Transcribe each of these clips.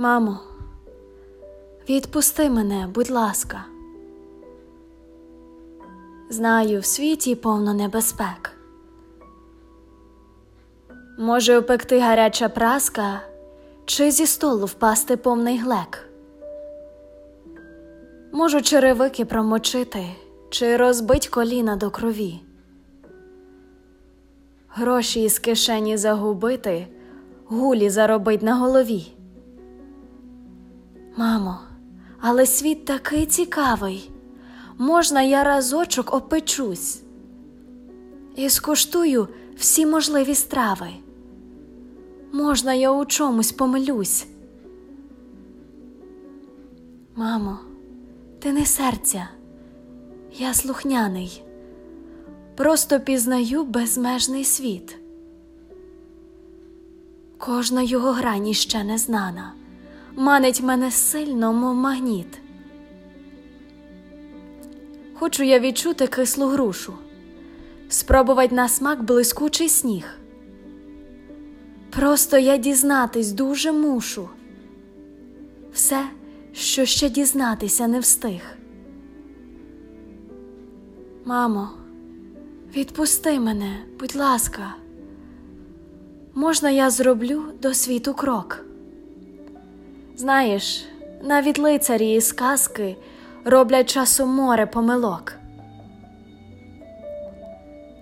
Мамо, відпусти мене, будь ласка. Знаю, в світі повно небезпек. Може опекти гаряча праска, чи зі столу впасти повний глек. Можу черевики промочити, чи розбить коліна до крові. Гроші із кишені загубити, гулі заробить на голові. Мамо, але світ такий цікавий. Можна я разочок опечусь і скуштую всі можливі страви. Можна я у чомусь помилюсь. Мамо, ти не серця, я слухняний, просто пізнаю безмежний світ. Кожна його грані ще не знана, манить мене сильно, мов магніт. Хочу я відчути кислу грушу, спробувати на смак блискучий сніг. Просто я дізнатись дуже мушу все, що ще дізнатися не встиг. Мамо, відпусти мене, будь ласка, можна я зроблю до світу крок? Знаєш, навіть лицарі із казки роблять часом море помилок.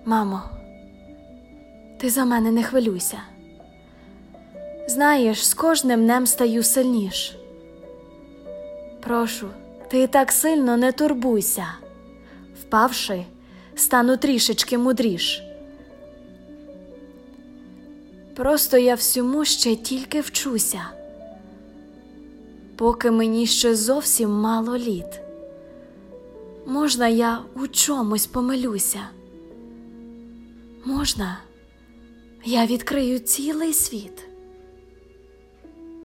Мамо, ти за мене не хвилюйся. Знаєш, з кожним днем стаю сильніш. Прошу, ти так сильно не турбуйся. Впавши, стану трішечки мудріш. Просто я всьому ще тільки вчуся, поки мені ще зовсім мало літ. Можна я у чомусь помилюся? Можна, я відкрию цілий світ.